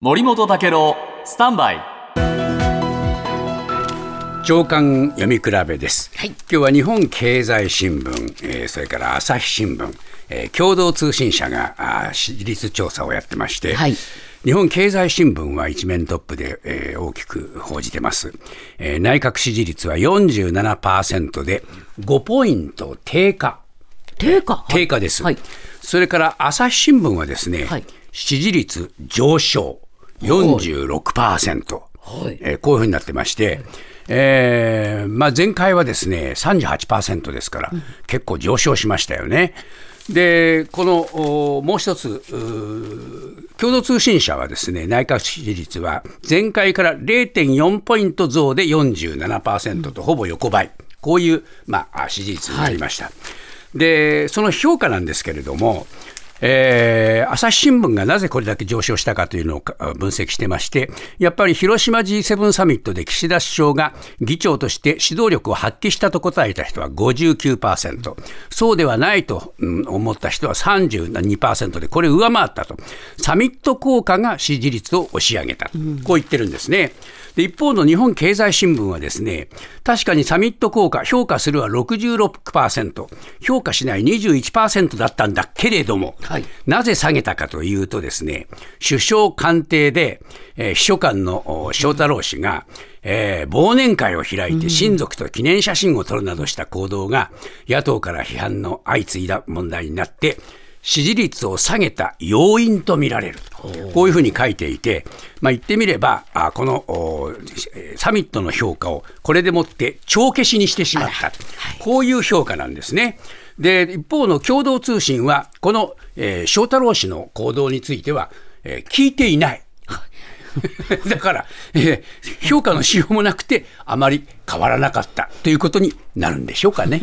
森本武郎スタンバイ。長官読み比べです、はい。今日は日本経済新聞、えーそれから朝日新聞、えー共同通信社が支持率調査をやってまして、はい。日本経済新聞は一面トップで、えー大きく報じてます、えー内閣支持率は47%で5ポイント低下。低下？低下です、はい。それから朝日新聞はですね、はい。支持率上昇46%、はいえーこういうふうになってまして、えーまあ、前回はですね38%ですから、結構上昇しましたよね。でこのおもう一つうー共同通信社はですね内閣支持率は前回から0.4ポイント増で47%とほぼ横ばいこういう、まあ、支持率になりました。でその評価なんですけれども、えー朝日新聞がなぜこれだけ上昇したかというのをか分析してまして、やっぱり広島 G7 サミットで岸田首相が議長として指導力を発揮したと答えた人は59%、そうではないとうん思った人は32%で、これ上回ったと、サミット効果が支持率を押し上げた、こう言ってるんですね。で一方の日本経済新聞はですね、確かにサミット効果、評価するは66%、評価しない21%だったんだけれども、はい。なぜ下げたかというとですね、首相官邸で、えー秘書官のお翔太郎氏が、えー忘年会を開いて親族と記念写真を撮るなどした行動が野党から批判の相次いだ問題になって、支持率を下げた要因と見られる。こういうふうに書いていて、まあ、言ってみれば、あこのサミットの評価をこれでもって帳消しにしてしまった。こういう評価なんですね。で、一方の共同通信は、この、えー翔太郎氏の行動については、えー聞いていない。だから、えー評価のしようもなくて、あまり変わらなかったということになるんでしょうかね。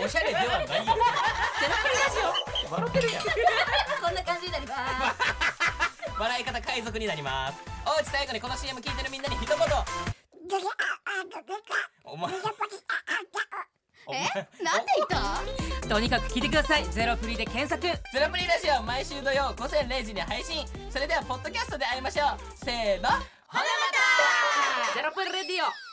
おしゃれではないよゼロプリラジオ笑ってるやんこんな感じになります笑い方海賊になりますおうち最後にこの CM 聞いてるみんなに一言お前お前なんで言ったとにかく聞いてくださいゼロプリで検索ゼロプリラジオ毎週土曜午前0時に配信それではポッドキャストで会いましょうせーのほなまたゼロプリレディオ